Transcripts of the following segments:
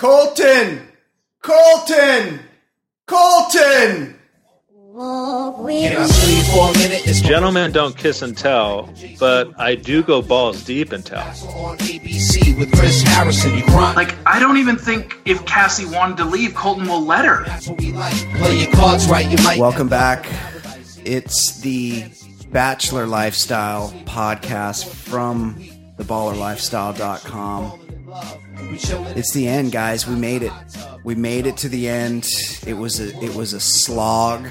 Colton! Colton! Colton! Gentlemen don't kiss and tell, but I do go balls deep and tell. Like, I don't even think if Cassie wanted to leave, Colton will let her. Welcome back. It's the Bachelor Lifestyle podcast from theballerlifestyle.com. It's the end, guys. We made it. We made it to the end. It was a it was a slog.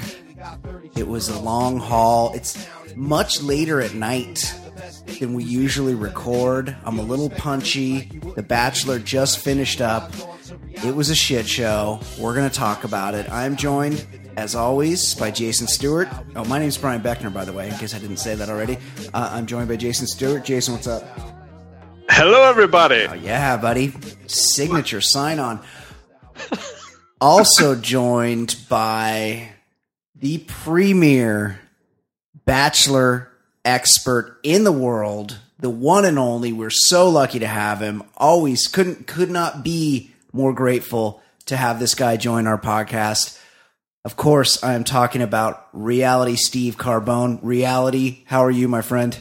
It was a long haul. It's much later at night than we usually record. I'm a little punchy. The Bachelor just finished up. It was a shit show. We're going to talk about it. I'm joined, as always, by Jason Stewart. Oh, my name's Brian Beckner, by the way, in case I didn't say that already. Uh, I'm joined by Jason Stewart. Jason, what's up? Hello, everybody. Oh, yeah, buddy. Signature sign on. also joined by the premier bachelor expert in the world, the one and only. We're so lucky to have him. Always couldn't could not be more grateful to have this guy join our podcast. Of course, I am talking about reality Steve Carbone. Reality, how are you, my friend?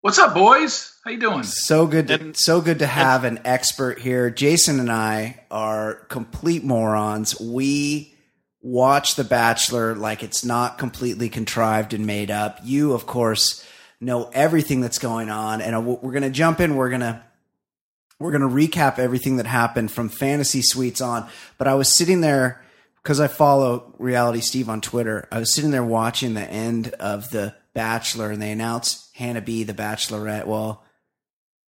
What's up, boys? How you doing? So good to so good to have an expert here. Jason and I are complete morons. We watch The Bachelor like it's not completely contrived and made up. You, of course, know everything that's going on, and uh, we're going to jump in. We're going to we're going to recap everything that happened from Fantasy Suites on. But I was sitting there because I follow Reality Steve on Twitter. I was sitting there watching the end of The Bachelor, and they announce Hannah B, the Bachelorette. Well,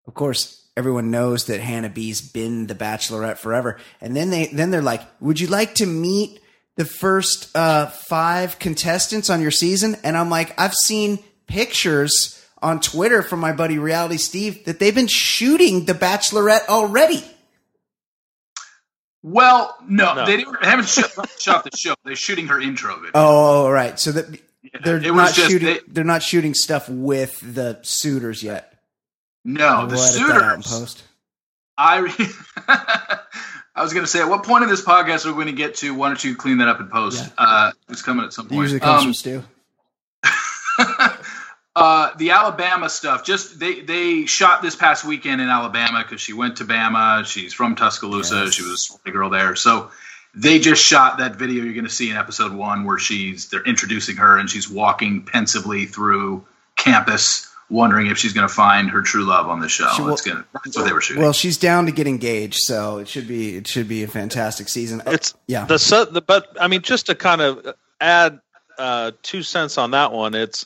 of course, everyone knows that Hannah B's been the Bachelorette forever. And then they then they're like, "Would you like to meet the first uh, five contestants on your season?" And I'm like, "I've seen pictures." On Twitter from my buddy Reality Steve, that they've been shooting the Bachelorette already. Well, no, No. they didn't, haven't shot, shot the show. They're shooting her intro video. Oh, all right. So that they're it not just- shooting. they- They, are not shooting stuff with the suitors yet. no, the We'll that out in suitors. post. I I was going to say, at what point in this podcast are we going to get to? Why don't you clean that up in post? Yeah. Uh, it's coming at some It point. usually comes Um, from Stu. uh, the Alabama stuff. Just they they shot this past weekend in Alabama because she went to Bama. She's from Tuscaloosa. Yes. She was a girl there. So they just shot that video you're going to see in episode one where she's they're introducing her and she's walking pensively through campus, wondering if she's going to find her true love on the show. She will- That's gonna that's what they were shooting. Well, she's down to get engaged, so it should be it should be a fantastic season. Uh, It's yeah. the, the but I mean just to kind of add uh, two cents on that one. It's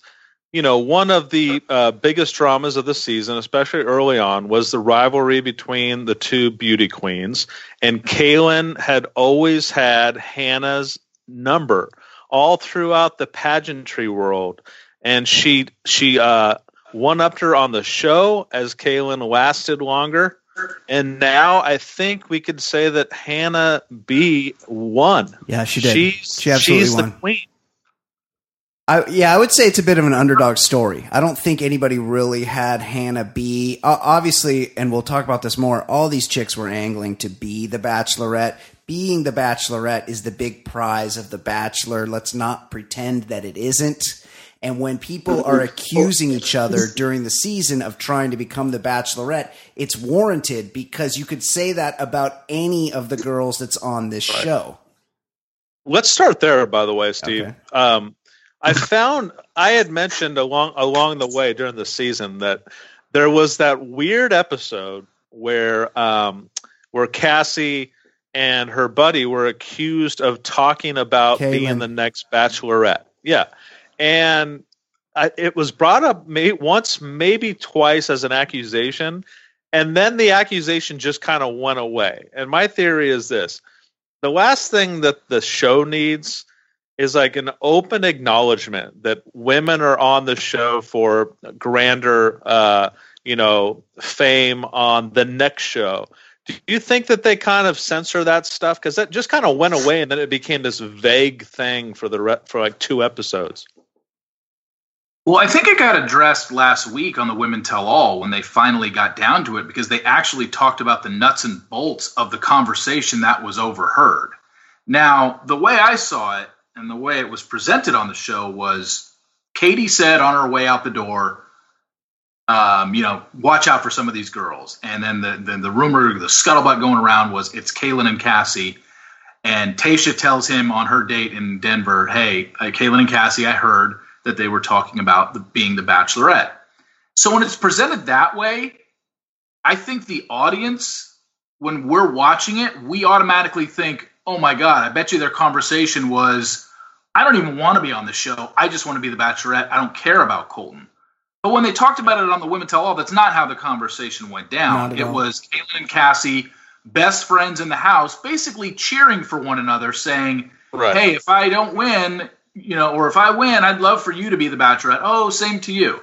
you know one of the uh, biggest dramas of the season, especially early on, was the rivalry between the two beauty queens, and Caelynn had always had Hannah's number all throughout the pageantry world, and she she uh, one upped her on the show as Caelynn lasted longer. And now I think we could say that Hannah B won. Yeah, she did. She's, She absolutely she's won. the queen. I, yeah, I would say it's a bit of an underdog story. I don't think anybody really had Hannah B. Uh, obviously, and we'll talk about this more. All these chicks were angling to be the Bachelorette. Being the Bachelorette is the big prize of the Bachelor. Let's not pretend that it isn't. And when people are accusing each other during the season of trying to become the Bachelorette, it's warranted because you could say that about any of the girls that's on this show. Let's start there, by the way, Steve. Okay. Um, I found I had mentioned along along the way during the season that there was that weird episode where um, where Cassie and her buddy were accused of talking about Caelynn. being the next Bachelorette. Yeah, and I, it was brought up may, once, maybe twice as an accusation, and then the accusation just kind of went away. And my theory is this: the last thing that the show needs is like an open acknowledgement that women are on the show for grander, uh, you know, fame on the next show. Do you think that they kind of censor that stuff because that just kind of went away and then it became this vague thing for the re- for like two episodes? Well, I think it got addressed last week on the Women Tell All when they finally got down to it because they actually talked about the nuts and bolts of the conversation that was overheard. Now, the way I saw it and the way it was presented on the show was Katie said on her way out the door, um, you know, watch out for some of these girls. And then the, the, the rumor, the scuttlebutt going around was it's Caelynn and Cassie. And Tayshia tells him on her date in Denver, hey, uh, Caelynn and Cassie, I heard that they were talking about the, being the Bachelorette. So when it's presented that way, I think the audience, when we're watching it, we automatically think, oh my God, I bet you their conversation was, I don't even want to be on the show. I just want to be the Bachelorette. I don't care about Colton. But when they talked about it on the Women Tell All, that's not how the conversation went down. It all. was Caelynn and Cassie, best friends in the house, basically cheering for one another, saying, right. "Hey, if I don't win, you know, or if I win, I'd love for you to be the Bachelorette." Oh, same to you.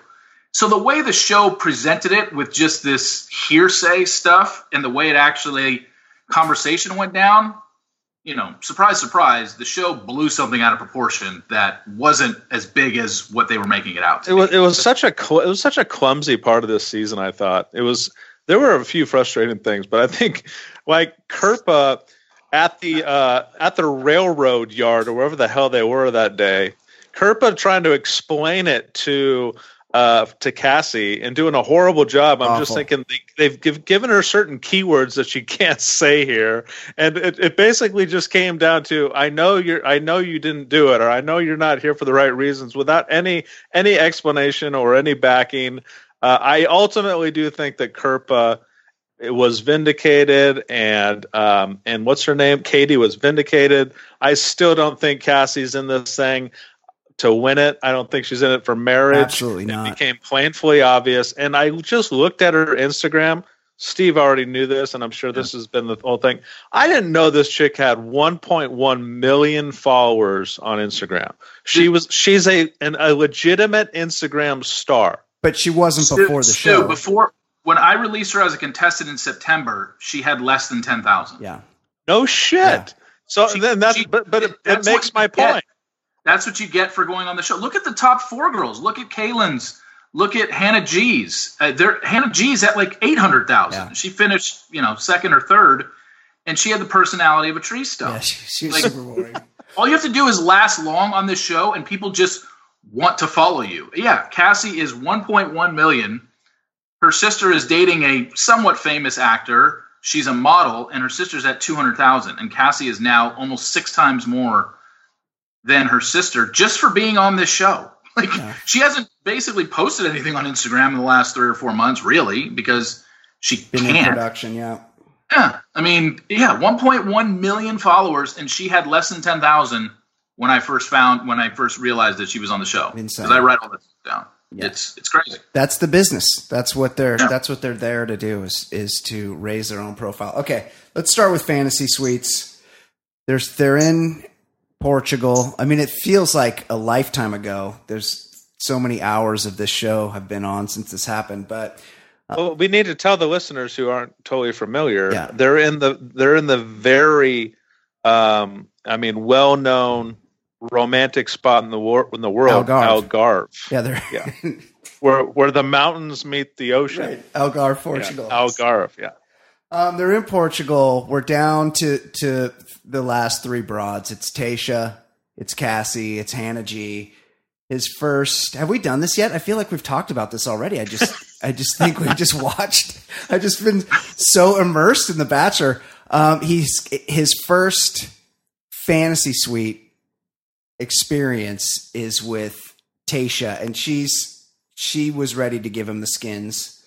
So the way the show presented it with just this hearsay stuff and the way it actually conversation went down, you know, surprise, surprise, the show blew something out of proportion that wasn't as big as what they were making it out. it was it was such a cl- it was such a clumsy part of this season. I thought it was. There were a few frustrating things, but I think like Kirpa at the uh, at the railroad yard or wherever the hell they were that day, Kirpa trying to explain it to uh, to Cassie and doing a horrible job. I'm Awful. just thinking they, have give, given her certain keywords that she can't say here, and it, it, basically just came down to I know you're I know you didn't do it, or I know you're not here for the right reasons, without any any explanation or any backing. Uh, I ultimately do think that Kirpa was vindicated, and um, and what's her name? Katie was vindicated. I still don't think Cassie's in this thing to win it. I don't think she's in it for marriage. Absolutely not. It became painfully obvious. And I just looked at her Instagram. Steve already knew this, and I'm sure this has been the whole thing. I didn't know this chick had 1.1 million followers on Instagram. She was she's a an, a legitimate Instagram star. But she wasn't before the show. before when I released her as a contestant in September, she had less than 10,000. Yeah. No shit. Yeah. So she, then that's she, but but it, it makes my point. That's what you get for going on the show. Look at the top four girls. Look at Caelynn's. Look at Hannah G's. Uh, there, Hannah G's at like eight hundred thousand. Yeah. She finished, you know, second or third, and she had the personality of a tree stump. Yeah, she, she was like, super boring. all you have to do is last long on this show, and people just want to follow you. Yeah, Cassie is one point one million. Her sister is dating a somewhat famous actor. She's a model, and her sister's at two hundred thousand, and Cassie is now almost six times more than her sister just for being on this show. Like yeah. she hasn't basically posted anything on Instagram in the last three or four months, really, because she Been can't. production, yeah. Yeah, I mean, yeah, 1.1 million followers, and she had less than 10,000 when I first found when I first realized that she was on the show. Because I write all this down. Yeah. It's it's crazy. That's the business. That's what they're yeah. that's what they're there to do is is to raise their own profile. Okay, let's start with fantasy suites. There's they're in Portugal. I mean, it feels like a lifetime ago. There's so many hours of this show have been on since this happened, but uh, well, we need to tell the listeners who aren't totally familiar. Yeah. they're in the they're in the very, um, I mean, well known romantic spot in the war in the world, Algarve. Algarve. Yeah, they're yeah. where where the mountains meet the ocean. Right. Algarve, Portugal. Yeah. Algarve, yeah. Um, they're in Portugal. We're down to to the last three broads. It's Tasha, it's Cassie, it's Hannah G. His first. Have we done this yet? I feel like we've talked about this already. I just I just think we've just watched. I've just been so immersed in the Bachelor. Um, he's his first fantasy suite experience is with Tasha, and she's she was ready to give him the skins.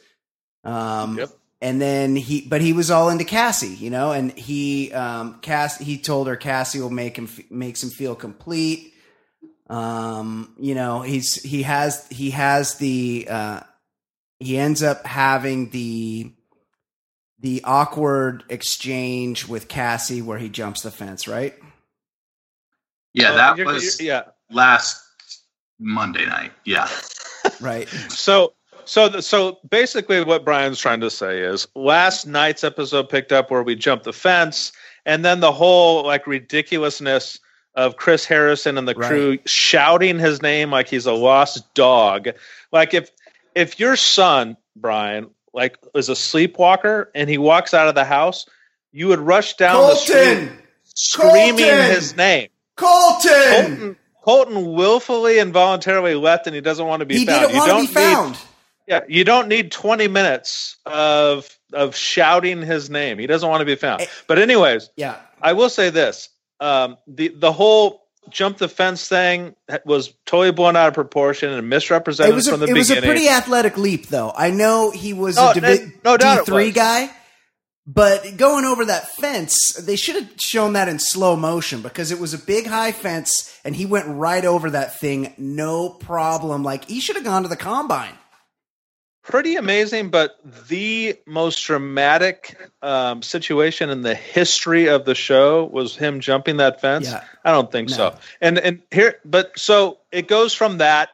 Um, yep and then he but he was all into cassie you know and he um cass he told her cassie will make him makes him feel complete. Um you know he's he has he has the uh he ends up having the the awkward exchange with cassie where he jumps the fence right? Yeah that was yeah. last monday night yeah. Right. So so, the, so basically, what Brian's trying to say is, last night's episode picked up where we jumped the fence, and then the whole like ridiculousness of Chris Harrison and the Right. crew shouting his name like he's a lost dog. Like if if your son Brian like is a sleepwalker and he walks out of the house, you would rush down the street screaming Colton! his name. Colton. Colton, Colton willfully and voluntarily left, and he doesn't want to be He found. didn't you want to don't be found. Need, yeah, you don't need 20 minutes of of shouting his name. He doesn't want to be found. Eh. But anyways, yeah, I will say this: um, the the whole jump the fence thing was totally blown out of proportion and misrepresented it was a, from the beginning. it was a pretty athletic leap, though. I know he was Oh, a Divi- no- no it three guy, but going over that fence, they should have shown that in slow motion because it was a big high fence, and he went right over that thing, no problem. Like he should have gone to the combine. Pretty amazing, but the most dramatic um, situation in the history of the show was him jumping that fence. Yeah. I don't think No. so. And and here, but so it goes from that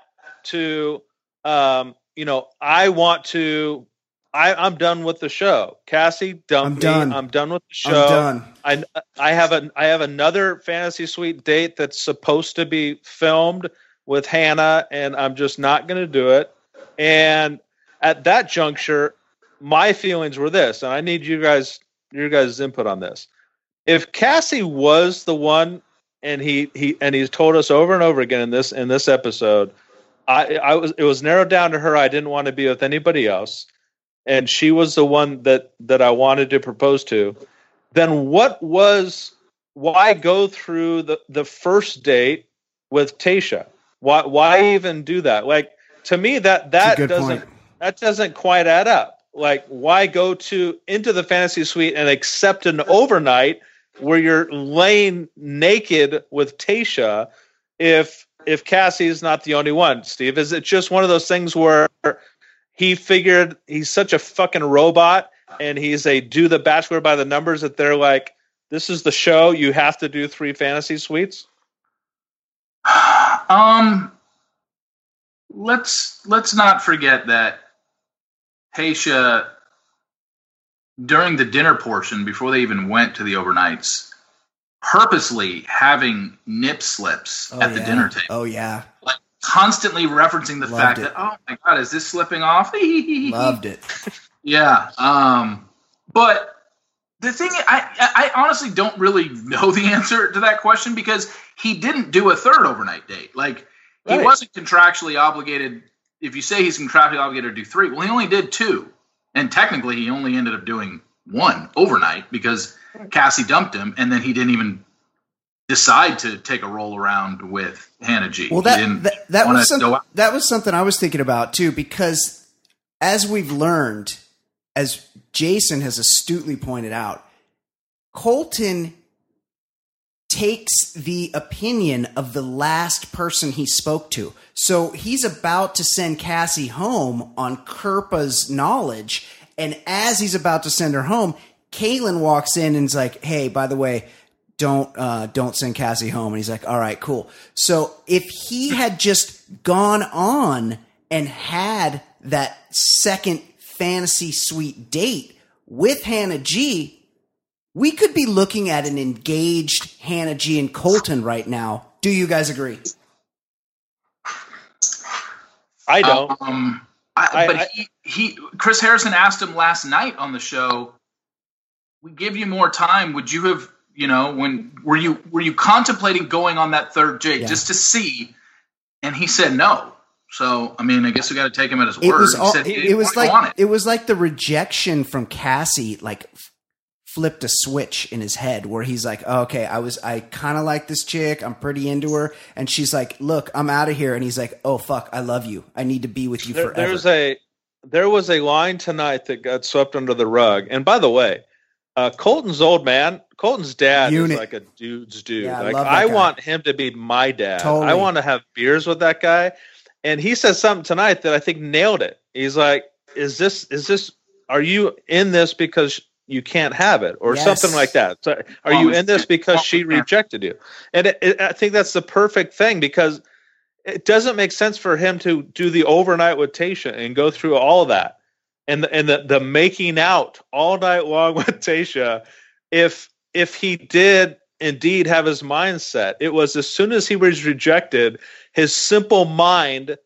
to, um, you know, I want to. I, I'm done with the show. Cassie, dump I'm me. done. I'm done with the show. I'm done. I I have a I have another fantasy suite date that's supposed to be filmed with Hannah, and I'm just not going to do it. And at that juncture, my feelings were this, and I need you guys your guys' input on this. If Cassie was the one, and he he and he's told us over and over again in this in this episode, I I was it was narrowed down to her. I didn't want to be with anybody else, and she was the one that that I wanted to propose to. Then what was why go through the the first date with Tasha? Why why even do that? Like to me that that doesn't point. That doesn't quite add up. Like why go to into the fantasy suite and accept an overnight where you're laying naked with Tasha if if Cassie's not the only one, Steve? Is it just one of those things where he figured he's such a fucking robot and he's a do the bachelor by the numbers that they're like, this is the show, you have to do three fantasy suites? Um, let's let's not forget that Tasha during the dinner portion before they even went to the overnights, purposely having nip slips Oh, at the yeah. dinner table, Oh yeah, Like, constantly referencing the Loved fact it. that oh my god, is this slipping off? loved it. Yeah. Um, but the thing, I, I I honestly don't really know the answer to that question because he didn't do a third overnight date. Like he Right. wasn't contractually obligated. If you say he's contractually obligated to do three, well, he only did two, and technically he only ended up doing one overnight because Cassie dumped him, and then he didn't even decide to take a roll around with Hannah G. Well, He that didn't that, that was some, that was something I was thinking about too, because as we've learned, as Jason has astutely pointed out, Colton takes the opinion of the last person he spoke to. So he's about to send Cassie home on Kirpa's knowledge. And as he's about to send her home, Caelynn walks in and is like, Hey, by the way, don't uh, don't send Cassie home. And he's like, all right, cool. So if he had just gone on and had that second fantasy suite date with Hannah G, we could be looking at an engaged Hannah G and Colton right now. Do you guys agree? I don't. Um, I, I- but I- he, he, Chris Harrison asked him last night on the show. We give you more time. Would you have, you know, when were you were you contemplating going on that third date Yeah. just to see? And he said no. So I mean, I guess we got to take him at his It word. was He all, said he it, it was wanna go on like it. it was like the rejection from Cassie like f- flipped a switch in his head where he's like, oh, "Okay, I was I kind of like this chick. I'm pretty into her." And she's like, "Look, I'm out of here." And he's like, "Oh fuck, I love you. I need to be with you There, forever." there's a there was a line tonight that got swept under the rug. And by the way, uh, Colton's old man, Colton's dad Unit. is like a dude's dude. Yeah, I like that I want him to be my dad. Totally. I want to have beers with that guy. And he said something tonight that I think nailed it. He's like, "Is this is this? Are you in this because you can't have it, or Yes. something like that? So, are you in this because she rejected you?" And it, it, I think that's the perfect thing because it doesn't make sense for him to do the overnight with Tasha and go through all of that and the, and the, the making out all night long with Tasha if if he did indeed have his mindset. It was as soon as he was rejected, his simple mind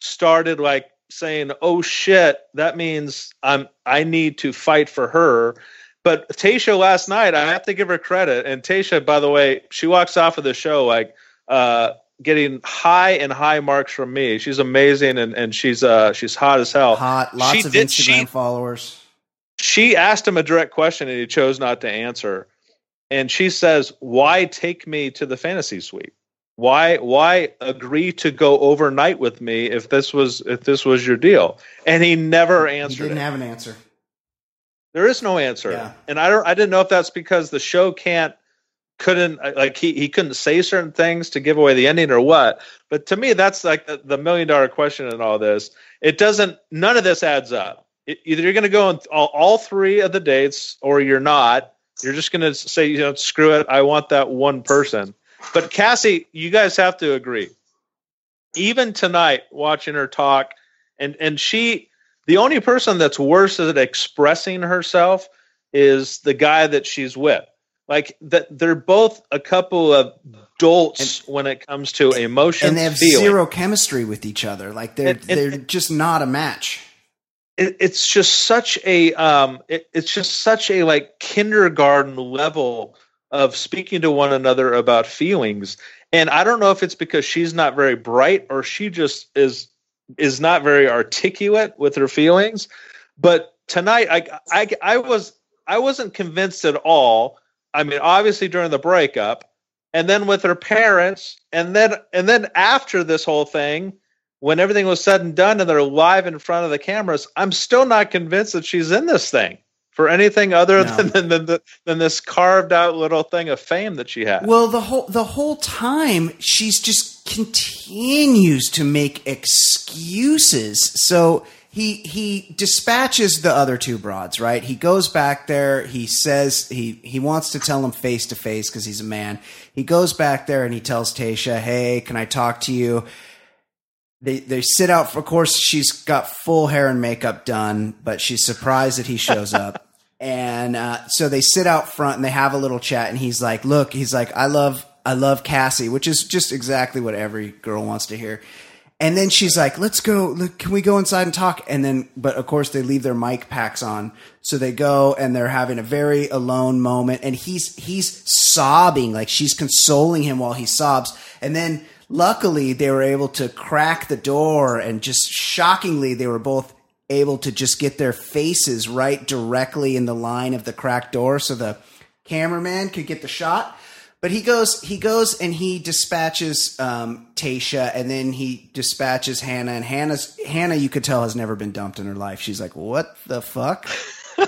started like saying, "Oh shit, that means I'm I need to fight for her." But Tayshia last night, I have to give her credit. And Tayshia, by the way, she walks off of the show like uh, getting high and high marks from me. She's amazing and, and she's uh she's hot as hell. Hot, lots She of did- Instagram she- followers. She asked him a direct question and he chose not to answer. And she says, "Why take me to the fantasy suite? Why why agree to go overnight with me if this was if this was your deal?" And he never answered He didn't it. have an answer. There is no answer. Yeah. And I don't I didn't know if that's because the show can't couldn't uh, like he, he couldn't say certain things to give away the ending or what. But to me that's like the, the million dollar question in all this. It doesn't none of this adds up. It, either you're going to go on all, all three of the dates or you're not. You're just going to say you know screw it I want that one person. But Cassie, you guys have to agree. Even tonight watching her talk and and she the only person that's worse at expressing herself is the guy that she's with. Like that, they're both a couple of dolts when it comes to emotion, And they have feeling. zero chemistry with each other. Like they're And- and- they're just not a match. It, it's just such a, um, it, it's just such a like kindergarten level of speaking to one another about feelings. And I don't know if it's because she's not very bright or she just is is not very articulate with her feelings. But tonight, I, I, I was I wasn't convinced at all. I mean, obviously during the breakup, and then with her parents, and then and then after this whole thing, when everything was said and done, and they're live in front of the cameras, I'm still not convinced that she's in this thing for anything other No. than than, than, than this carved out little thing of fame that she had. Well, the whole the whole time she's just continues to make excuses. So he he dispatches the other two broads, right? He goes back there. He says he he wants to tell him face to face because he's a man. He goes back there and he tells Tasha, "Hey, can I talk to you?" They they sit out. Of course, she's got full hair and makeup done, but she's surprised that he shows up. And uh, so they sit out front and they have a little chat. And he's like, "Look, he's like, I love, I love Cassie," which is just exactly what every girl wants to hear. And then she's like, "Let's go. Look, can we go inside and talk?" And then, but of course, they leave their mic packs on, so they go and they're having a very alone moment. And he's he's sobbing, like she's consoling him while he sobs. And then, luckily, they were able to crack the door, and just shockingly, they were both able to just get their faces right directly in the line of the cracked door, so the cameraman could get the shot. But he goes, he goes, and he dispatches um, Tasha, and then he dispatches Hannah. And Hannah's Hannah, you could tell, has never been dumped in her life. She's like, "What the fuck?"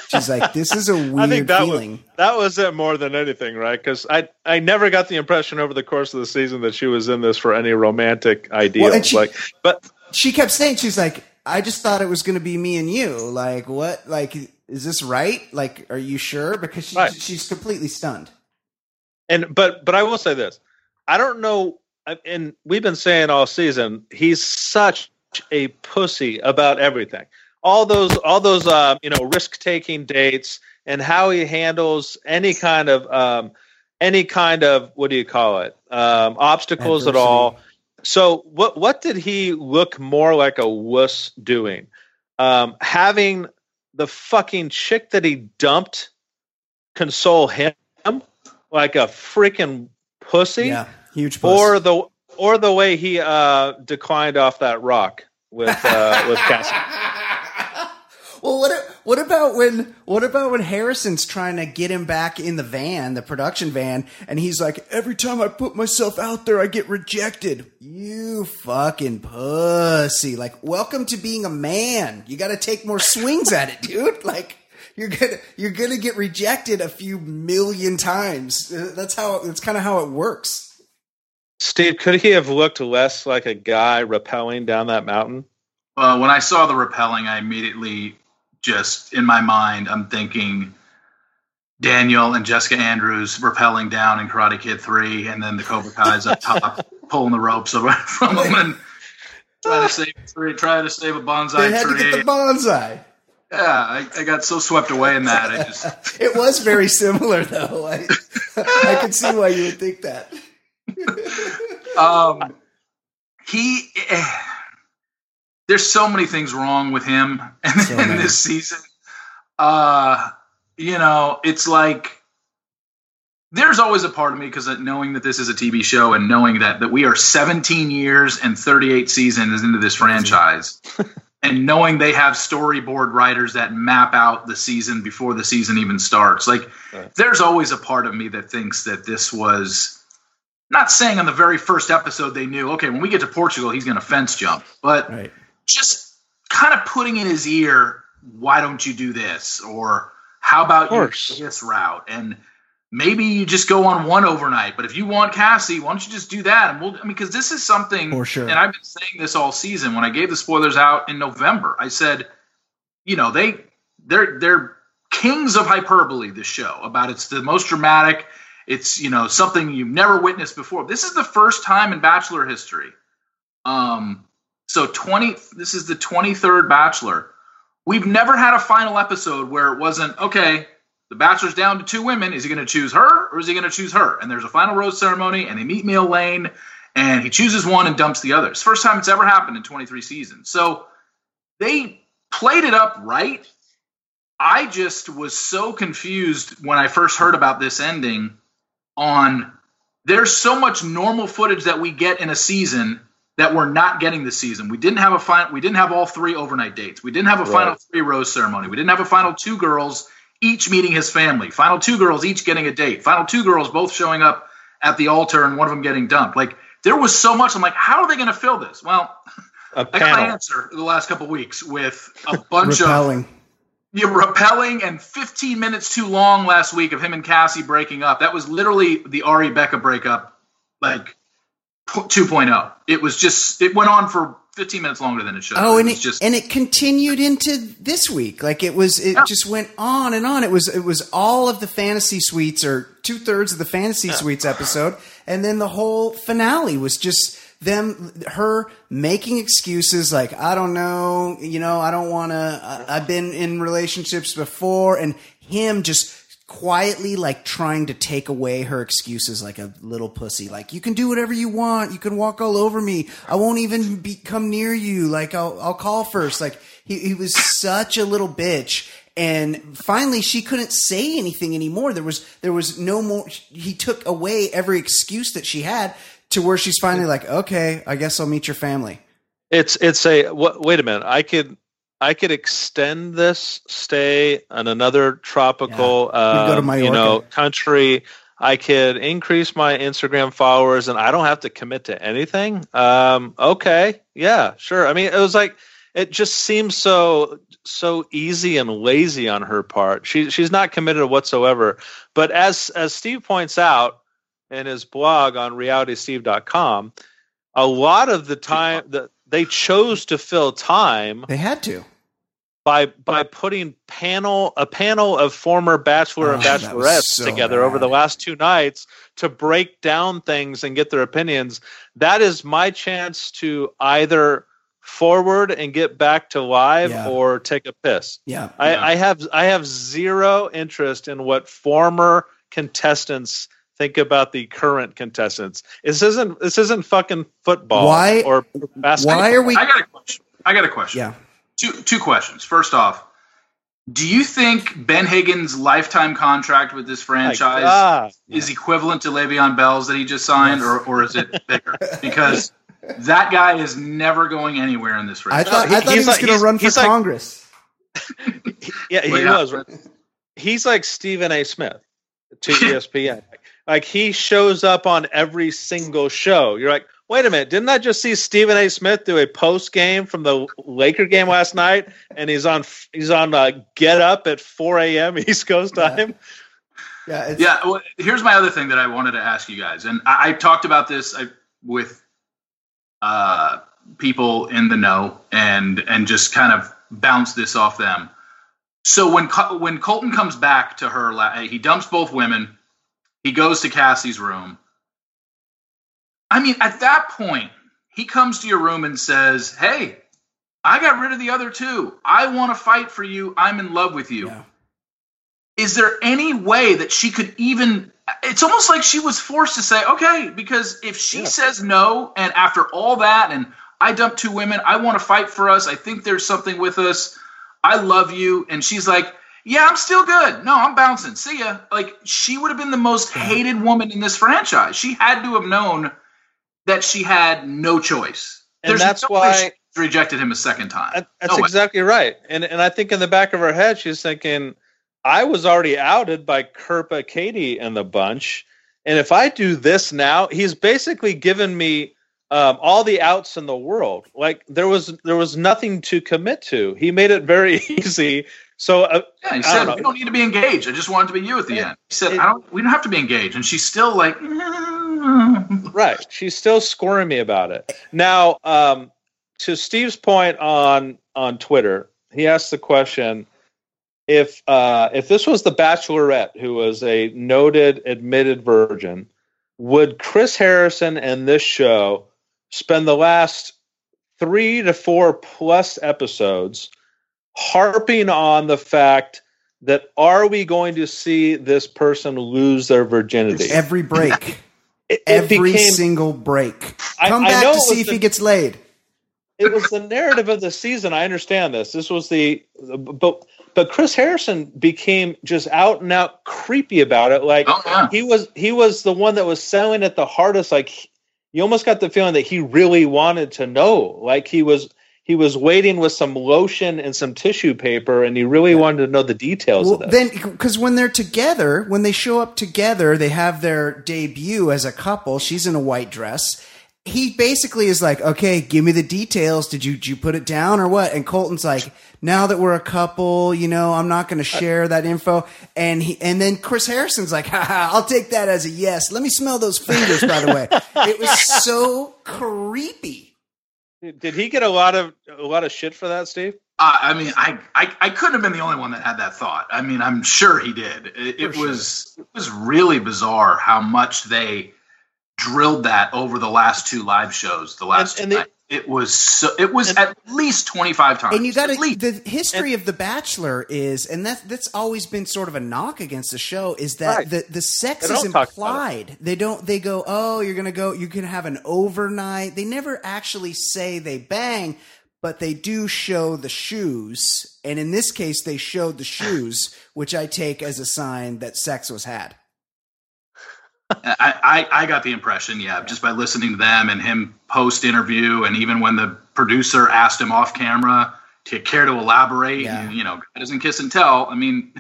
She's like, "This is a weird I think that feeling." was that was it more than anything, right? Because I I never got the impression over the course of the season that she was in this for any romantic ideals. and she- like, but she kept saying, "She's like, I just thought it was going to be me and you. Like, what? Like, is this right? Like, are you sure?" Because she, Right. she's completely stunned. and but but I will say this: I don't know, and we've been saying all season he's such a pussy about everything. All those all those uh, you know risk taking dates and how he handles any kind of um, any kind of what do you call it um, obstacles at all. So what what did he look more like a wuss doing? Um, having the fucking chick that he dumped console him like a freaking pussy, Yeah, huge. Puss. or the or the way he uh, declined off that rock with uh, with Cassie. well, what what about when what about when Harrison's trying to get him back in the van, the production van, and he's like, every time I put myself out there, I get rejected. You fucking pussy! Like, welcome to being a man. You got to take more swings at it, dude. Like. You're gonna you're gonna get rejected a few million times. That's how that's kind of how it works. Steve, could he have looked less like a guy rappelling down that mountain? Uh, when I saw the repelling, I immediately just in my mind, I'm thinking Daniel and Jessica Andrews repelling down in Karate Kid Three, and then the Cobra Kai's up top pulling the ropes away from them and trying to save a tree, trying to save a bonsai They had to tree. get the bonsai. yeah, I, I got so swept away in that. I just It was very similar though. I, I can see why you would think that. um, he. Eh, there's so many things wrong with him in, So in this season. Uh, you know, it's like there's always a part of me because knowing that this is a TV show and knowing that that we are 17 years and 38 seasons into this franchise, and knowing they have storyboard writers that map out the season before the season even starts, like Right. there's always a part of me that thinks that this was. Not saying on the very first episode they knew, okay, when we get to Portugal, he's going to fence jump. But Right. Just kind of putting in his ear, why don't you do this? Or how about you course. this route? And maybe you just go on one overnight. But if you want Cassie, why don't you just do that? And we'll, I mean, because this is something, For sure. and I've been saying this all season. When I gave the spoilers out in November, I said, you know, they they're they're kings of hyperbole. This show about it's the most dramatic. It's you know something you've never witnessed before. This is the first time in Bachelor history. Um, so twenty. This is the twenty third Bachelor. We've never had a final episode where it wasn't okay. The Bachelor's down to two women. Is he going to choose her or is he going to choose her? And there's a final rose ceremony, and they meet Neil Lane, and he chooses one and dumps the other. It's the first time it's ever happened in 23 seasons. So they played it up right. I just was so confused when I first heard about this ending on there's so much normal footage that we get in a season that we're not getting this season. We didn't have a final we didn't have all three overnight dates. We didn't have a Right. final three rose ceremony. We didn't have a final two girls each meeting his family. Final two girls each getting a date. Final two girls both showing up at the altar and one of them getting dumped. Like there was so much I'm like how are they going to fill this? Well, A I got my panel. answer the last couple weeks with a bunch of Repelling. yeah, repelling and 15 minutes too long last week of him and Cassie breaking up. That was literally the Ari Becca breakup, like p- 2.0. It was just it went on for 15 minutes longer than it should. Oh, and was it, just and it continued into this week. Like it was, it Yeah. just went on and on. It was, it was all of the fantasy suites or two thirds of the fantasy suites episode, and then the whole finale was just them, her making excuses like I don't know, you know, I don't want to. I've been in relationships before, and him just quietly like trying to take away her excuses like a little pussy. Like you can do whatever you want. You can walk all over me. I won't even be come near you. Like i'll, I'll call first. Like he, he was such a little bitch. And finally she couldn't say anything anymore. There was there was no more he took away every excuse that she had to where she's finally like okay i guess i'll meet your family. It's it's a wait a minute. I could I could extend this stay on another tropical to uh, you know country. I could increase my Instagram followers and I don't have to commit to anything. Um, okay, yeah, sure. I mean, it was like it just seems so so easy and lazy on her part. She she's not committed whatsoever. But as as Steve points out in his blog on realitysteve.com, a lot of the time that they chose to fill time they had to by by putting panel a panel of former bachelor and Oh, was bachelorettes so together over the last two nights to break down things and get their opinions that is my chance to either forward and get back to live Yeah. or take a piss yeah I, Yeah. I have I have zero interest in what former contestants think about the current contestants. This isn't this isn't fucking football Why- or basketball. why are we I got a question. I got a question. yeah Two two questions. First off, do you think Ben Higgins' lifetime contract with this franchise God. is equivalent to Le'Veon Bell's that he just signed, or, or is it bigger? Because that guy is never going anywhere in this i thought he- i thought he was like- going to run for like- congress Yeah, he Well, yeah. was. He's like Stephen A. Smith to E ESPN. Like he shows up on every single show. You're like, wait a minute, didn't I just see Stephen A. Smith do a post game from the Laker game last night? And he's on he's on uh, Get Up at 4 a.m. East Coast time. yeah it's, Yeah. Well, here's my other thing that I wanted to ask you guys, and I, I talked about this I, with uh, people in the know, and and just kind of bounce this off them. So when when Colton comes back to her, he dumps both women. He goes to Cassie's room. I mean, at that point, he comes to your room and says, "Hey, I got rid of the other two. I want to fight for you. I'm in love with you." yeah. is there any way that she could even it's almost like she was forced to say okay because if she Yeah. says no and after all that and i dumped two women i want to fight for us i think there's something with us i love you and she's like yeah i'm still good. No i'm bouncing. See ya. Like she would have been the most hated woman in this franchise. She had to have known that she had no choice. And that's no why- she rejected him a second time. That- That's No way. exactly right. And and I think in the back of her head, she's thinking, I was already outed by Kirpa, Katie, and the bunch. And if I do this now, he's basically given me um, all the outs in the world. Like there was there was nothing to commit to. He made it very easy. So uh, Yeah, he I said don't we don't need to be engaged. I just want it to be you at the It- end. He said it- I don't. We don't have to be engaged, and she's still like. right, she's still squirmy about it. Now, um, to Steve's point on on Twitter, he asked the question if uh, if this was the Bachelorette, who was a noted admitted virgin, would Chris Harrison and this show spend the last three to four plus episodes harping on the fact that are we going to see this person lose their virginity? Every break, It- it every became- single break. Come I back know to see if the- he gets laid. it was the narrative of the season. I understand this. This was the but but Chris Harrison became just out and out creepy about it. Like Oh yeah. he was he was the one that was selling it the hardest. Like he- you almost got the feeling that he really wanted to know. Like he was he was waiting with some lotion and some tissue paper, and he really wanted to know the details Well, then, because when they're together, when they show up together, they have their debut as a couple. She's in a white dress. He basically is like, "Okay, give me the details. Did you did you put it down or what?" And Colton's like, "Now that we're a couple, you know, I'm not going to share that info." And he and then Chris Harrison's like, "Ha I'll take that as a yes. Let me smell those fingers." By the way, it was so creepy. Did he get a lot of a lot of shit for that, Steve? Uh, I mean, I, I I couldn't have been the only one that had that thought. I mean, I'm sure he did. It, it For was it was really bizarre how much they drilled that over the last two live shows. The last And- two and nights. it was so it was and- at least 25 times. and you got At the history of the Bachelor is, and that that's always been sort of a knock against the show is that Right. the the sex They is don't talk about it. implied. They don't. They go, oh, you're gonna go. You can have an overnight. They never actually say they bang, but they do show the shoes. And in this case, they showed the shoes, which I take as a sign that sex was had. I, I, I got the impression, yeah, just by listening to them and him post interview, and even when the producer asked him off camera to care to elaborate, Yeah. and, you know, God doesn't kiss and tell. I mean,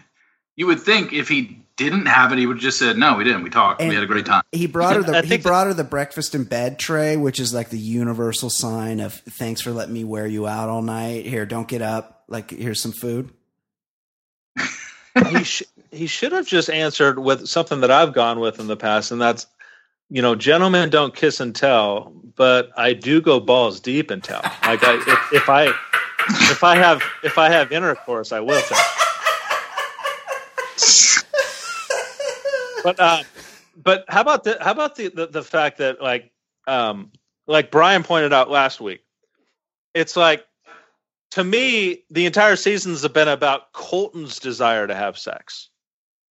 you would think if he didn't have it, he would have just said, "No, we didn't. We talked. And- we had a great time." He brought her the he brought her the breakfast in bed tray, which is like the universal sign of thanks for letting me wear you out all night. Here, don't get up. Like here's some food. he sh- he should have just answered with something that I've gone with in the past, and that's you know, gentlemen don't kiss and tell, but I do go balls deep and tell. Like I, if, if I if I have if I have intercourse, I will tell. But uh, but how about the how about the, the the fact that like um like Brian pointed out last week, it's like to me the entire seasons have been about Colton's desire to have sex,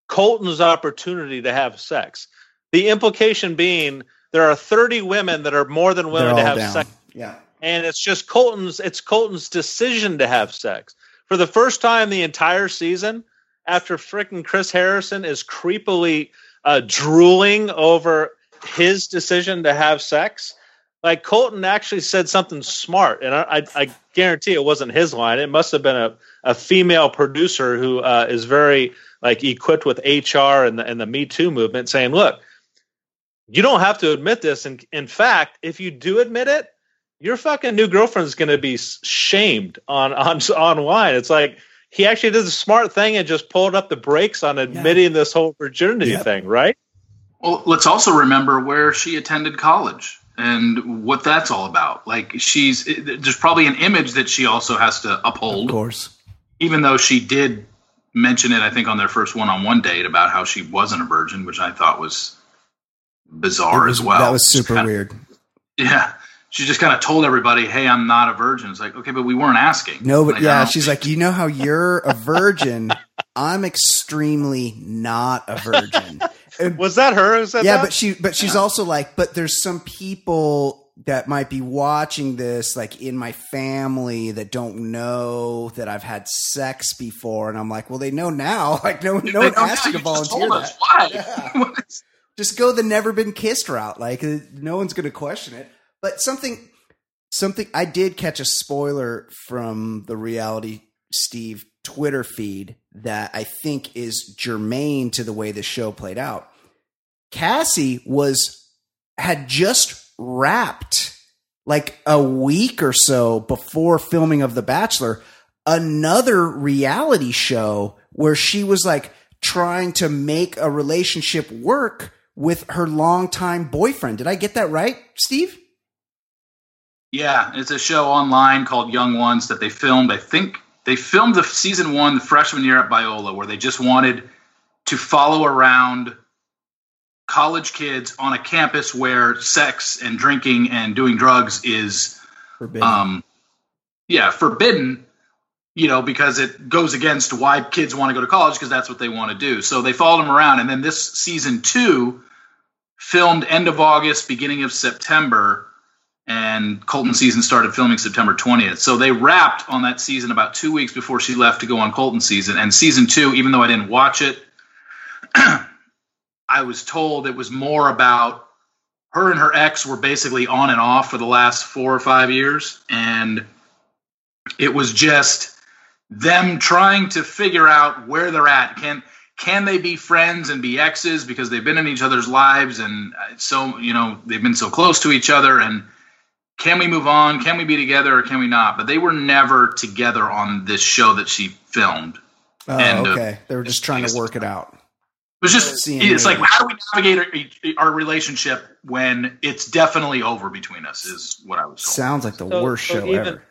Colton's opportunity to have sex. The implication being there are 30 women that are more than willing to have down. sex Yeah. and it's just Colton's it's Colton's decision to have sex. For the first time the entire season, after frickin' Chris Harrison is creepily uh, drooling over his decision to have sex, like Colton actually said something smart, and I, I, I guarantee it wasn't his line. It must have been a, a female producer who uh, is very like equipped with HR and the, and the Me Too movement, saying, "Look, you don't have to admit this. And in fact, if you do admit it, your fucking new girlfriend's going to be shamed on on online. It's like he actually did the smart thing and just pulled up the brakes on admitting this whole virginity Yep. thing, right? Well, let's also remember where she attended college and what that's all about. Like she's there's probably an image that she also has to uphold. Of course. even though she did mention it. I think on their first one-on-one date about how she wasn't a virgin, which I thought was bizarre was- as well. That was super kinda- weird. Yeah, she just kind of told everybody, "Hey, I'm not a virgin." It's like, okay, but we weren't asking. No, but Like, yeah, she's like, you know how you're a virgin. I'm extremely not a virgin. Was that her yeah, that? but she but she's also like, but there's some people that might be watching this like in my family that don't know that I've had sex before and I'm like, well they know now. Like no no one asked you to volunteer that. Yeah. Just go the never been kissed route. Like uh, no one's going to question it. But something something I did catch a spoiler from the reality Steve Twitter feed that I think is germane to the way the show played out. Cassie was had just wrapped like a week or so before filming of The Bachelor another reality show where she was like trying to make a relationship work with her longtime boyfriend. Did I get that right, Steve? Yeah, it's a show online called Young Ones that they filmed. I think they filmed the season one, the freshman year at Biola, where they just wanted to follow around college kids on a campus where sex and drinking and doing drugs is, Forbidden. um, yeah, forbidden. You know, because it goes against why kids want to go to college because that's what they want to do. So they followed them around, and then this season two filmed end of August, beginning of September and Colton season started filming September 20th. So they wrapped on that season about two weeks before she left to go on Colton season. And season two, even though I didn't watch it, I was told it was more about her and her ex were basically on and off for the last four or five years. And it was just them trying to figure out where they're at. Can can they be friends and be exes because they've been in each other's lives and uh, so you know they've been so close to each other and can we move on? Can we be together or can we not? But they were never together on this show that she filmed. Oh, and, uh, okay. They were just trying to work it out. It was just Seeing it's like how do we navigate our, our relationship when it's definitely over between us is what I was told. Sounds like the So- worst so show even- ever.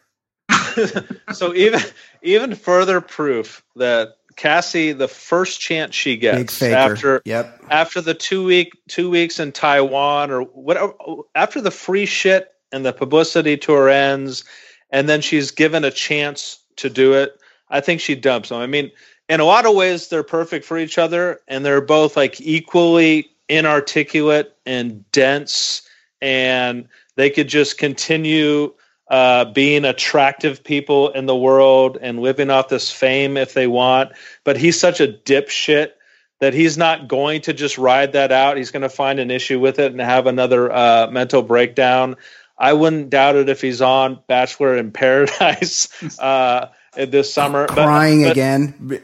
so even even further proof that Cassie, the first chance she gets after yep. after the two week two weeks in Taiwan or whatever after the free shit and the publicity tour ends, and then she's given a chance to do it. I think she dumps him. I mean, in a lot of ways, they're perfect for each other, and they're both like equally inarticulate and dense, and they could just continue uh, being attractive people in the world and living off this fame if they want. But he's such a dipshit that he's not going to just ride that out. He's going to find an issue with it and have another uh, mental breakdown. I wouldn't doubt it if he's on Bachelor in Paradise uh, this summer. But- crying but- again.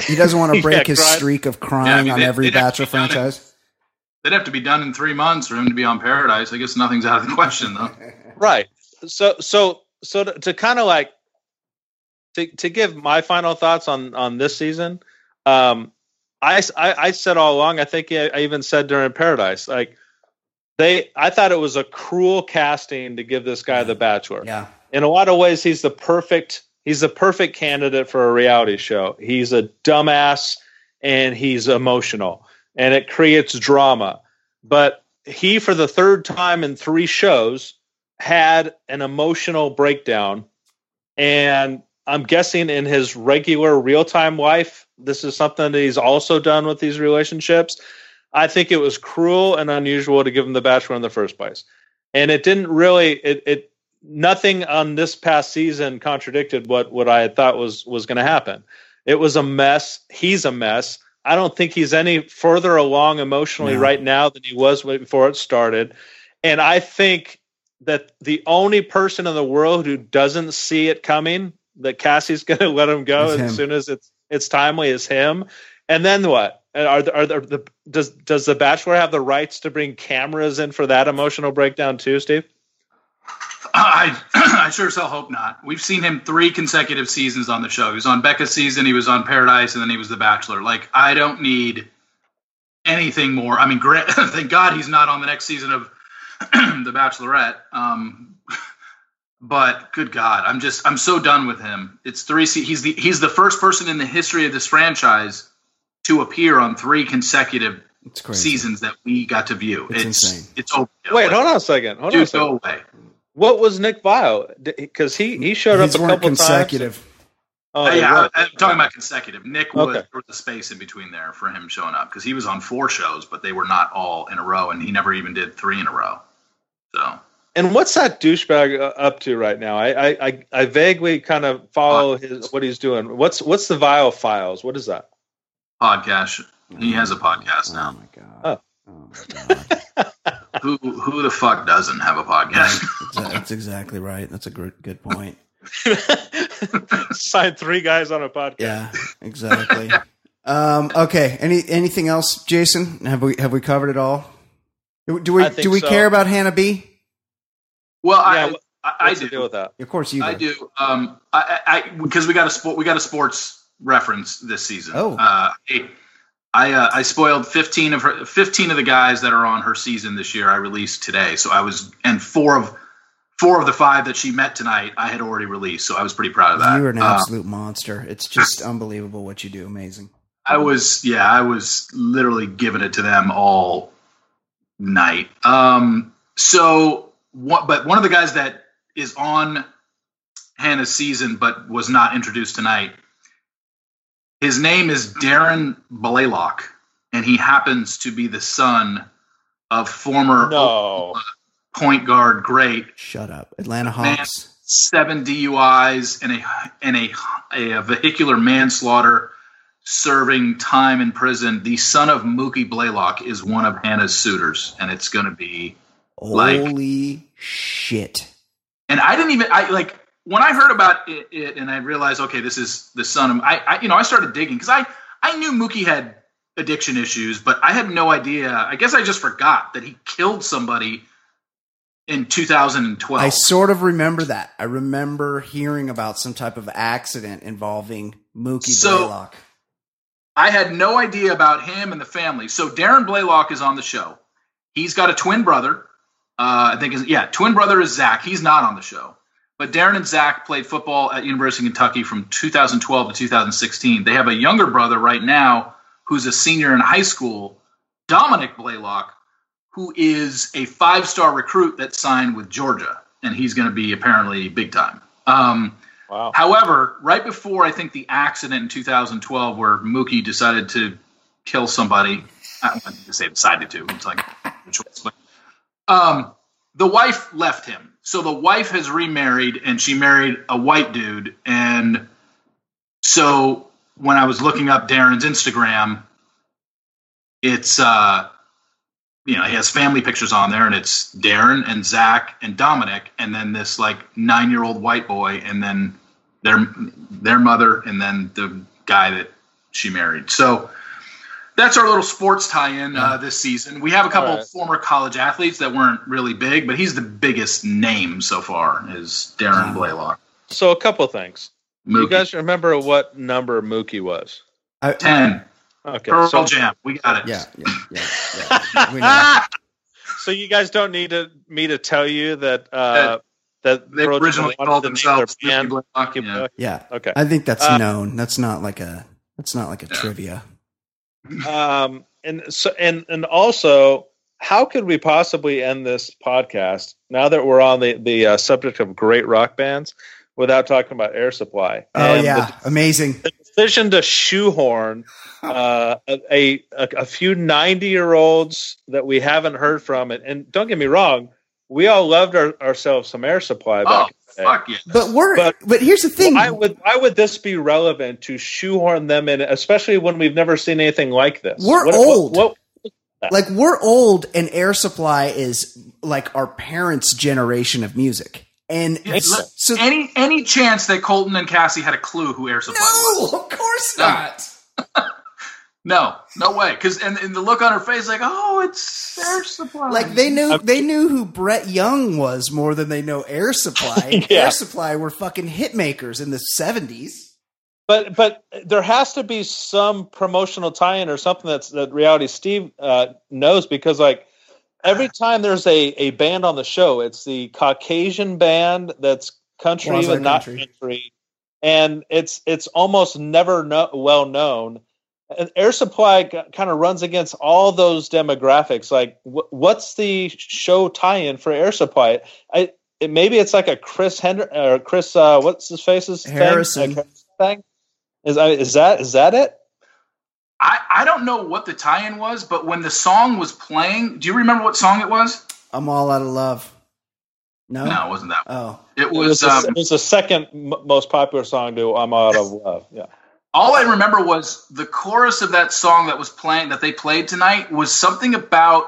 He doesn't want to Yeah, break his cry- streak of Yeah, crying I mean, on they- every they'd have to Bachelor be done in- franchise. They'd have to be done in three months for him to be on Paradise. I guess nothing's out of the question though. right so so so to, to kind of like to, to give my final thoughts on on this season um I, s- I I said all along i think I, I even said during paradise like they i thought it was a cruel casting to give this guy the bachelor. Yeah. in a lot of ways he's the perfect he's the perfect candidate for a reality show. He's a dumbass and he's emotional and it creates drama. But he for the third time in three shows had an emotional breakdown. And i'm guessing in his regular real-time life this is something that he's also done with these relationships i think it was cruel and unusual to give him the bachelor in the first place and it didn't really it, it nothing on this past season contradicted what what i had thought was was going to happen it was a mess he's a mess i don't think he's any further along emotionally No. right now than he was before it started and i think that the only person in the world who doesn't see it coming that Cassie's going to let him go Is as him. soon as it's it's timely is him. And then what? Are the, are the, the does does the Bachelor have the rights to bring cameras in for that emotional breakdown too, Steve? I I sure as hell hope not. We've seen him three consecutive seasons on the show. He was on Becca's season, he was on Paradise, and then he was The Bachelor. Like I don't need anything more. I mean, gra- thank God he's not on the next season of The Bachelorette. Um, but good God, I'm just I'm so done with him. It's three. Se- he's the he's the first person in the history of this franchise to appear on three consecutive seasons that we got to view. It's It's insane. it's over. Wait, hold on a second. Hold on a Dude, second. go away. What was Nick Viall? Because he he showed These up a weren't couple times. consecutive. Oh, Uh, yeah. I, am talking about consecutive. Nick was Okay. there was a space in between there for him showing up because he was on four shows, but they were not all in a row, and he never even did three in a row. So And what's that douchebag uh, up to right now? I I, I, I vaguely kind of follow his what he's doing. What's what's the Viall Files? What is that? Podcast, he has a podcast Oh now. my god. Oh. Oh my god. Who who the fuck doesn't have a podcast? That's, that's exactly right. That's a good good point. Signed three guys on a podcast. Yeah, exactly. um, okay. Any anything else, Jason? Have we have we covered it all? Do, do we do we so. care about Hannah B? well, Yeah, I, what- I, I What's the deal do. with that? Of course you. I do. Um, I, I because we got a sport, we got a sports reference this season. Oh. uh, I I, uh, I spoiled fifteen of her, fifteen of the guys that are on her season this year. I released today, so I was and four of four of the five that she met tonight, I had already released. So I was pretty proud of that. You're an Uh, absolute monster. It's just unbelievable what you do. Amazing. I was yeah, I was literally giving it to them all night. Um, so what? But one of the guys that is on Hannah's season, but was not introduced tonight. His name is Daron Blaylock, and he happens to be the son of former No. point guard great Shut up, Atlanta Hawks. seven DUIs and a and a, a vehicular manslaughter, serving time in prison. The son of Mookie Blaylock is one of Hannah's suitors, and it's going to be. Like- Holy shit! And I didn't even I like when I heard about it, it and I realized okay, this is the son of I, I you know I started digging because I I knew Mookie had addiction issues, but I had no idea. I guess I just forgot that he killed somebody in 2012. I sort of remember that. I remember hearing about some type of accident involving Mookie So- Blaylock. I had no idea about him and the family. So Daron Blaylock is on the show. He's got a twin brother. Uh, I think is yeah, twin brother is Zach. He's not on the show. But Daron and Zach played football at University of Kentucky from 2012 to 2016. They have a younger brother right now who's a senior in high school, Dominick Blaylock, who is a five-star recruit that signed with Georgia, and he's going to be apparently big time. Um, Wow. However, right before I think the accident in 2012 where Mookie decided to kill somebody, I don't want to say decided to, it's like a choice, but um, the wife left him. So the wife has remarried and she married a white dude. And so when I was looking up Daron's Instagram, it's uh, you know, he has family pictures on there, and it's Daron and Zach and Dominic, and then this like nine year old white boy, and then their their mother, and then the guy that she married. So that's our little sports tie-in uh, this season. We have a couple All right. of former college athletes that weren't really big, but he's the biggest name so far. Is Daron Blaylock? So a couple things. Do you guys remember what number Mookie was? I, ten Okay. Pearl so, Jam. We got it. yeah, yeah, yeah. yeah. So you guys don't need to, me to tell you that uh, that They Pearl originally wanted called themselves their band Mookie Blaylock. Yeah. Yeah, Okay. I think that's Uh, known. That's not like a. That's not like a Yeah. trivia. Um, and so and and also, how could we possibly end this podcast now that we're on the the uh, subject of great rock bands without talking about Air Supply? Oh And yeah, amazing. the decision to shoehorn uh, a, a a few ninety year olds that we haven't heard from, and, and don't get me wrong, we all loved our, ourselves some Air Supply Oh, back. in the day. fuck yeah. But we're. But, But- here's the thing. Why would why would this be relevant to shoehorn them in, especially when we've never seen anything like this? We're What- old. What, what, like we're old, and Air Supply is like our parents' generation of music. And Yeah, so any any chance that Colton and Cassie had a clue who Air Supply was? no, of course not. No, no way. Because and, and the look on her face, like, oh, it's Air Supply. Like they knew they knew who Brett Young was more than they know Air Supply. Yeah. Air Supply were fucking hit makers in the seventies. but but there has to be some promotional tie-in or something that's that reality Steve uh, knows because like every time there's a a band on the show, it's the Caucasian band that's country but not Quasi-country. country, and it's it's almost never no, well known. And Air Supply kind of runs against all those demographics. Like, wh- what's the show tie-in for Air Supply? I it, maybe it's like a Chris Hendry or Chris uh, what's his face's thing? Harrison. Like, thing? Is I is that is that it? I, I don't know what the tie-in was, but when the song was playing, do you remember what song it was? I'm all out of love. No, No, it wasn't that. Oh, It It was, was. the, Um, it was the second m- most popular song to "I'm Out of Love." Yeah, all I remember was the chorus of that song that was playing that they played tonight was something about.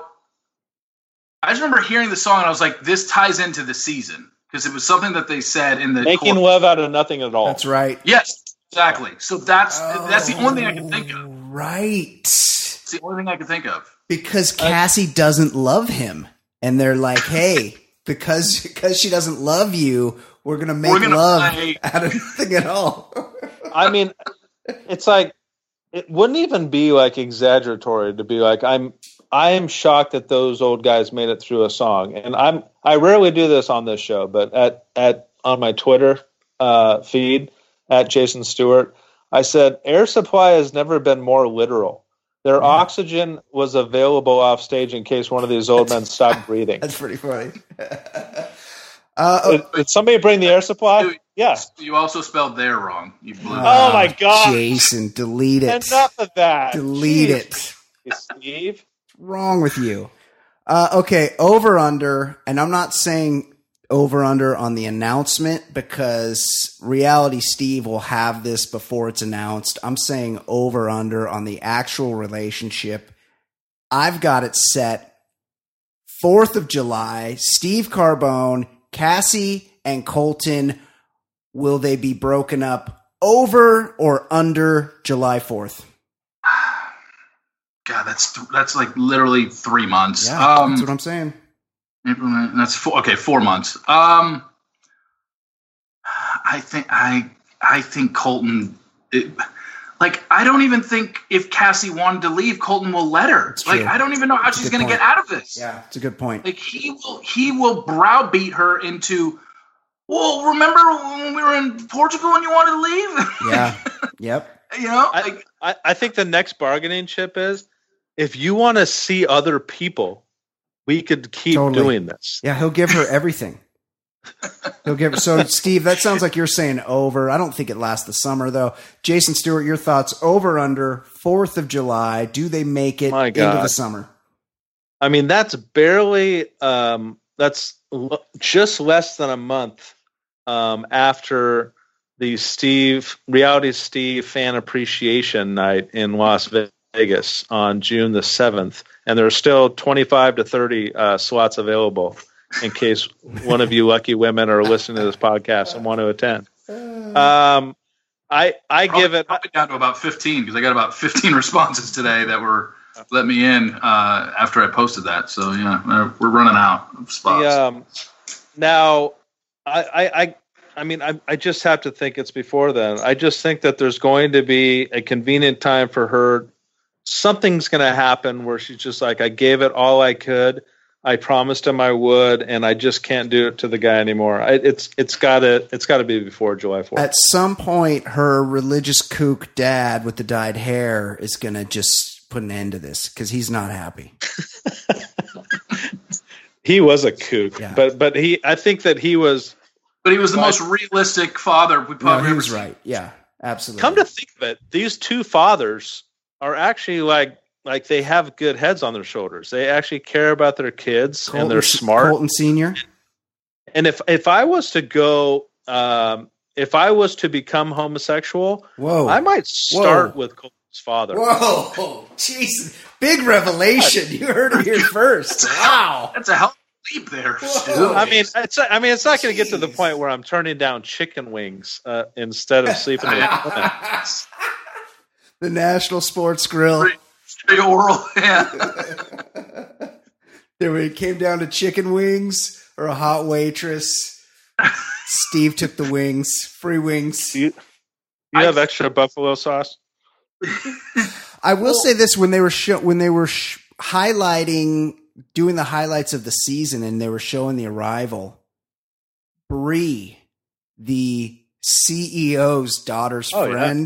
I just remember hearing the song and I was like, "This ties into the season," because it was something that they said in the making chorus. love out of nothing at all. that's right. Yes, exactly. So that's that's the only thing I can think of. Oh, Right. It's the only thing I can think of. Because Cassie doesn't love him, and they're like, "Hey, because because she doesn't love you, we're gonna make We're gonna love play- out of nothing at all." I mean, it's like it wouldn't even be like exaggeratory to be like I'm. I am shocked that those old guys made it through a song, and I'm. I rarely do this on this show, but at at on my Twitter uh, feed at Jason Stewart, I said air supply has never been more literal. Their Yeah. oxygen was available off stage in case one of these old men stopped breathing. That's pretty funny. uh, oh, Did, did somebody bring the air supply? Yeah. You also spelled there wrong. You blew. Oh my God. Jason, delete it. Enough of that. Delete Jeez. it. Steve. wrong with you? Uh, okay, over under, and I'm not saying over under on the announcement because reality Steve will have this before it's announced. I'm saying over under on the actual relationship. I've got it set 4th of July. Steve Carbone, Cassie, and Colton. Will they be broken up over or under July 4th? God, that's th- that's like literally three months. Yeah, um, that's what I'm saying. That's four. Okay, four months. Um, I think I I think Colton. It, like I don't even think if Cassie wanted to leave, Colton will let her. That's like true. I don't even know how That's she's going to point. get out of this. Yeah, it's a good point. Like he will he will browbeat her into. Well, remember when we were in Portugal and you wanted to leave? Yeah. Yep. you know, I- like I, I think the next bargaining chip is if you want to see other people, we could keep Totally. doing this. Yeah, he'll give her everything. He'll give. So, Steve, that sounds like you're saying over. I don't think it lasts the summer, though. Jason Stewart, your thoughts over under 4th of July. Do they make it into the summer? I mean, that's barely um, that's l- just less than a month um, after the Steve reality Steve fan appreciation night in Las Vegas on June the seventh, and there are still twenty five to thirty uh, slots available in case one of you lucky women are listening to this podcast and want to attend. Um, I I probably, give it. probably down to about fifteen because I got about fifteen responses today that were let me in uh, after I posted that. So yeah, we're- we're running out of spots. The, um, now, I, I, I, I mean, I, I just have to think it's before then. I just think that there's going to be a convenient time for her. Something's going to happen where she's just like, I gave it all I could. I promised him I would, and I just can't do it to the guy anymore. I, it's it's got to it's got to be before July Fourth. At some point, her religious kook dad with the dyed hair is going to just put an end to this because he's not happy. He was a kook, Yeah. but but he I think that he was. but he was the most realistic father we No, probably he was seen. right. Yeah, absolutely. Come to think of it, these two fathers are actually like like they have good heads on their shoulders. They actually care about their kids and they're smart. Colton Senior. And if if I was to go, um, if I was to become homosexual, Whoa. I might start Whoa. with Colton's father. Whoa, jeez. Big revelation. You heard it here first. Wow. That's a hell leap there. I mean, it's I mean, it's not going to get to the point where I'm turning down chicken wings uh, instead of sleeping with the National Sports Grill. Straight oral. Yeah. There we it came down to chicken wings or a hot waitress. Steve took the wings, free wings. You, you have extra buffalo sauce? I will say this: when they were show, when they were sh- highlighting, doing the highlights of the season, and they were showing the arrival, Bree, the CEO's daughter's Oh, yeah.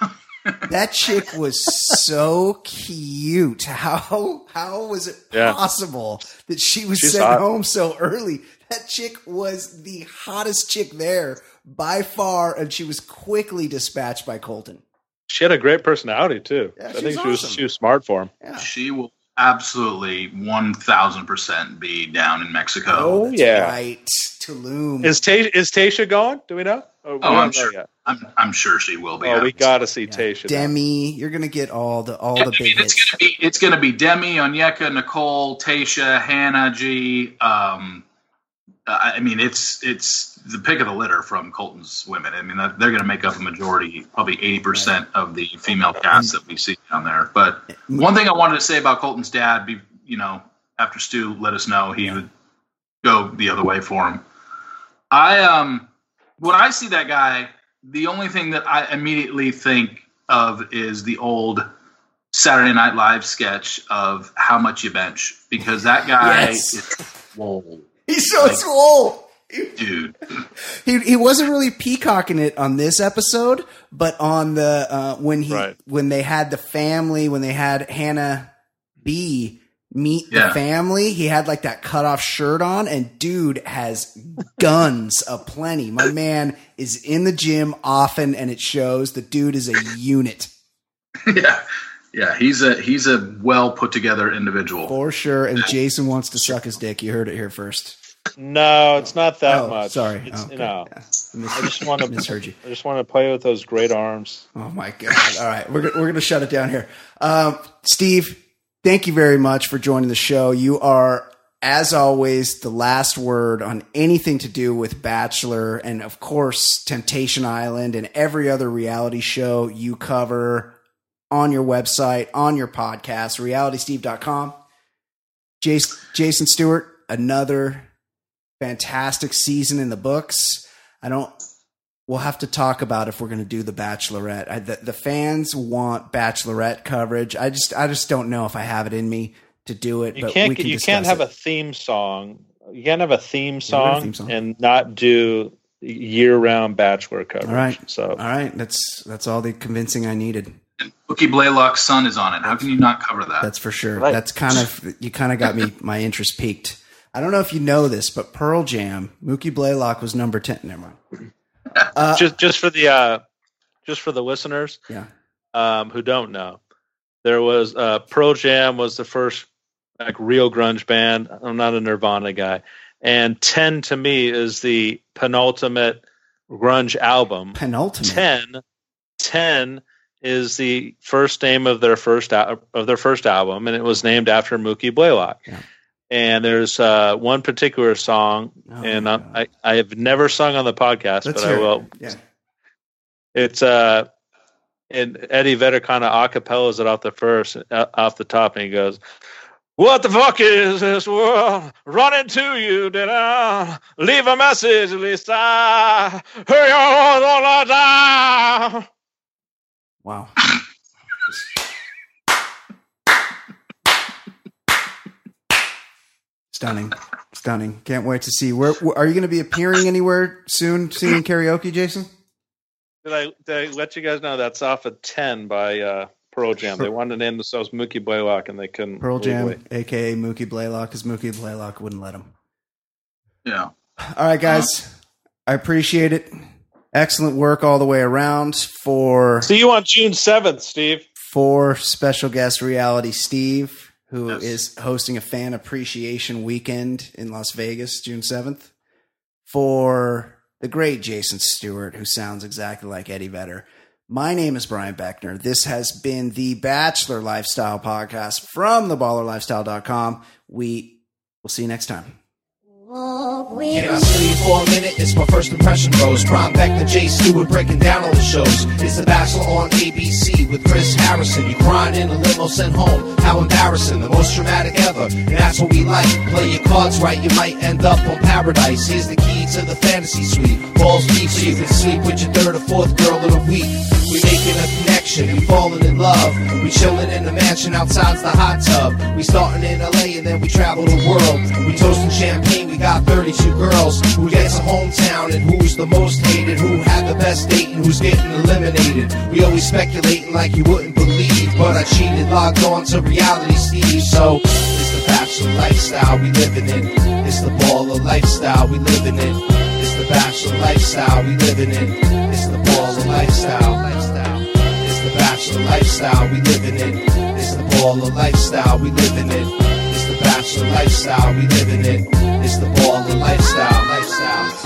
friend. that chick was so cute. How how was it Yeah. possible that she was She's sent hot. home so early? That chick was the hottest chick there by far, and she was quickly dispatched by Colton. She had a great personality too. Yeah, I she think was she was awesome. she was smart for him. Yeah. She will absolutely 1000% be down in Mexico. Oh, That's yeah. right. Tulum. Is Tasha, is Tasha going? Do we know? Or oh, we Oh, don't I'm sure. yet? I'm, I'm sure she will be. Oh, we got to see Yeah. Tasha. now. Demi, you're gonna get all the all Yeah, the I big mean, it's hits. gonna be it's gonna be Demi, Onyeka, Nicole, Tasha, Hannah G. Um, I I mean, it's it's the pick of the litter from Colton's women. I mean, they're going to make up a majority, probably eighty percent of the female cast that we see down there. But one thing I wanted to say about Colton's dad, be you know, after Stu let us know he would go the other way for him. I um, when I see that guy, the only thing that I immediately think of is the old Saturday Night Live sketch of how much you bench because that guy Yes. is whoa, He's so Like- swole. dude. He he wasn't really peacocking it on this episode, but on the uh, when he Right. when they had the family when they had Hannah B meet the family, he had like that cut off shirt on, and dude has guns aplenty. My man is in the gym often, and it shows. The dude is a unit yeah, yeah. He's a he's a well put together individual. for sure. And Jason wants to suck his dick. You heard it here first. No, it's not that Oh, much. sorry. It's, Oh, okay. No, Yeah. I just want to. Misheard you. I just want to play with those great arms. Oh my god! All right, we're we're gonna shut it down here. Um, Steve, thank you very much for joining the show. You are, as always, the last word on anything to do with Bachelor, and of course, Temptation Island, and every other reality show you cover on your website, on your podcast, realitysteve.com. Jason, Jason Stewart, another fantastic season in the books. I don't we'll have to talk about if we're going to do the Bachelorette. I, the, the fans want Bachelorette coverage. I just I just don't know if I have it in me to do it. You but can't. we can you can't have it. a theme song. You can't have a theme Yeah, have a song, theme song. and not do year-round Bachelor coverage. All right. So All right, that's that's all the convincing I needed. Mookie Blaylock's son is on it. How can you not cover that? That's for sure. Right. That's kind of you kind of got me my interest peaked. I don't know if you know this, but Pearl Jam, Mookie Blaylock was number ten. Never mind. Uh, just just for the uh, just for the listeners yeah, um, who don't know, there was uh, Pearl Jam was the first like real grunge band. I'm not a Nirvana guy, and Ten to me is the penultimate grunge album. penultimate. 10 10 is the first name of their first al- of their first album and it was named after Mookie Blaylock. Yeah. And there's uh, one particular song Oh, and I, I I have never sung on the podcast Let's but I hear it. will. Yeah. It's uh and Eddie Vedder kind of acapellas it off the first uh, off the top and he goes what the fuck is this world running to you? Did I leave a message? At least I heard you all the time. Wow. Stunning, stunning! Can't wait to see. Where, where are you going to be appearing anywhere soon? Singing karaoke, Jason? Did I, did I let you guys know that's off of 10 by uh, Pearl Jam? They wanted to name themselves Mookie Blaylock and they couldn't. Pearl Jam, legally. aka Mookie Blaylock, because Mookie Blaylock wouldn't let him. yeah. All right, guys, I appreciate it. Excellent work all the way around for See you on June 7th, Steve. for special guest reality Steve, who Yes. is hosting a fan appreciation weekend in Las Vegas, June 7th. For the great Jason Stewart, who sounds exactly like Eddie Vedder. My name is Brian Beckner. This has been the Bachelor Lifestyle Podcast from theballerlifestyle.com. We will see you next time. Can I steal you for a minute? It's my first impression rose. Prime back to Jay Stewart breaking down all the shows. It's The Bachelor on ABC with Chris Harrison. You crying in a limo sent home. How embarrassing. The most dramatic ever. And that's what we like. Play your cards right, you might end up on paradise. Here's the key to the fantasy suite. Balls deep so you can sleep with your third or fourth girl in a week. We making a connection, we falling in love. We chilling in the mansion outside's the hot tub. We starting in LA and then we travel the world. We toasting champagne, we got 32 girls. Who gets a hometown and who's the most hated? Who had the best date and who's getting eliminated? We always speculating like you wouldn't believe. But I cheated, logged on to reality Steve. So it's the bachelor lifestyle we living in. It's the baller lifestyle we living in. It's the bachelor lifestyle we living in. It's the baller lifestyle. lifestyle. It's the bachelor lifestyle we living in. It's the baller lifestyle we living in. The bachelor lifestyle we living in. It's the baller lifestyle. lifestyle.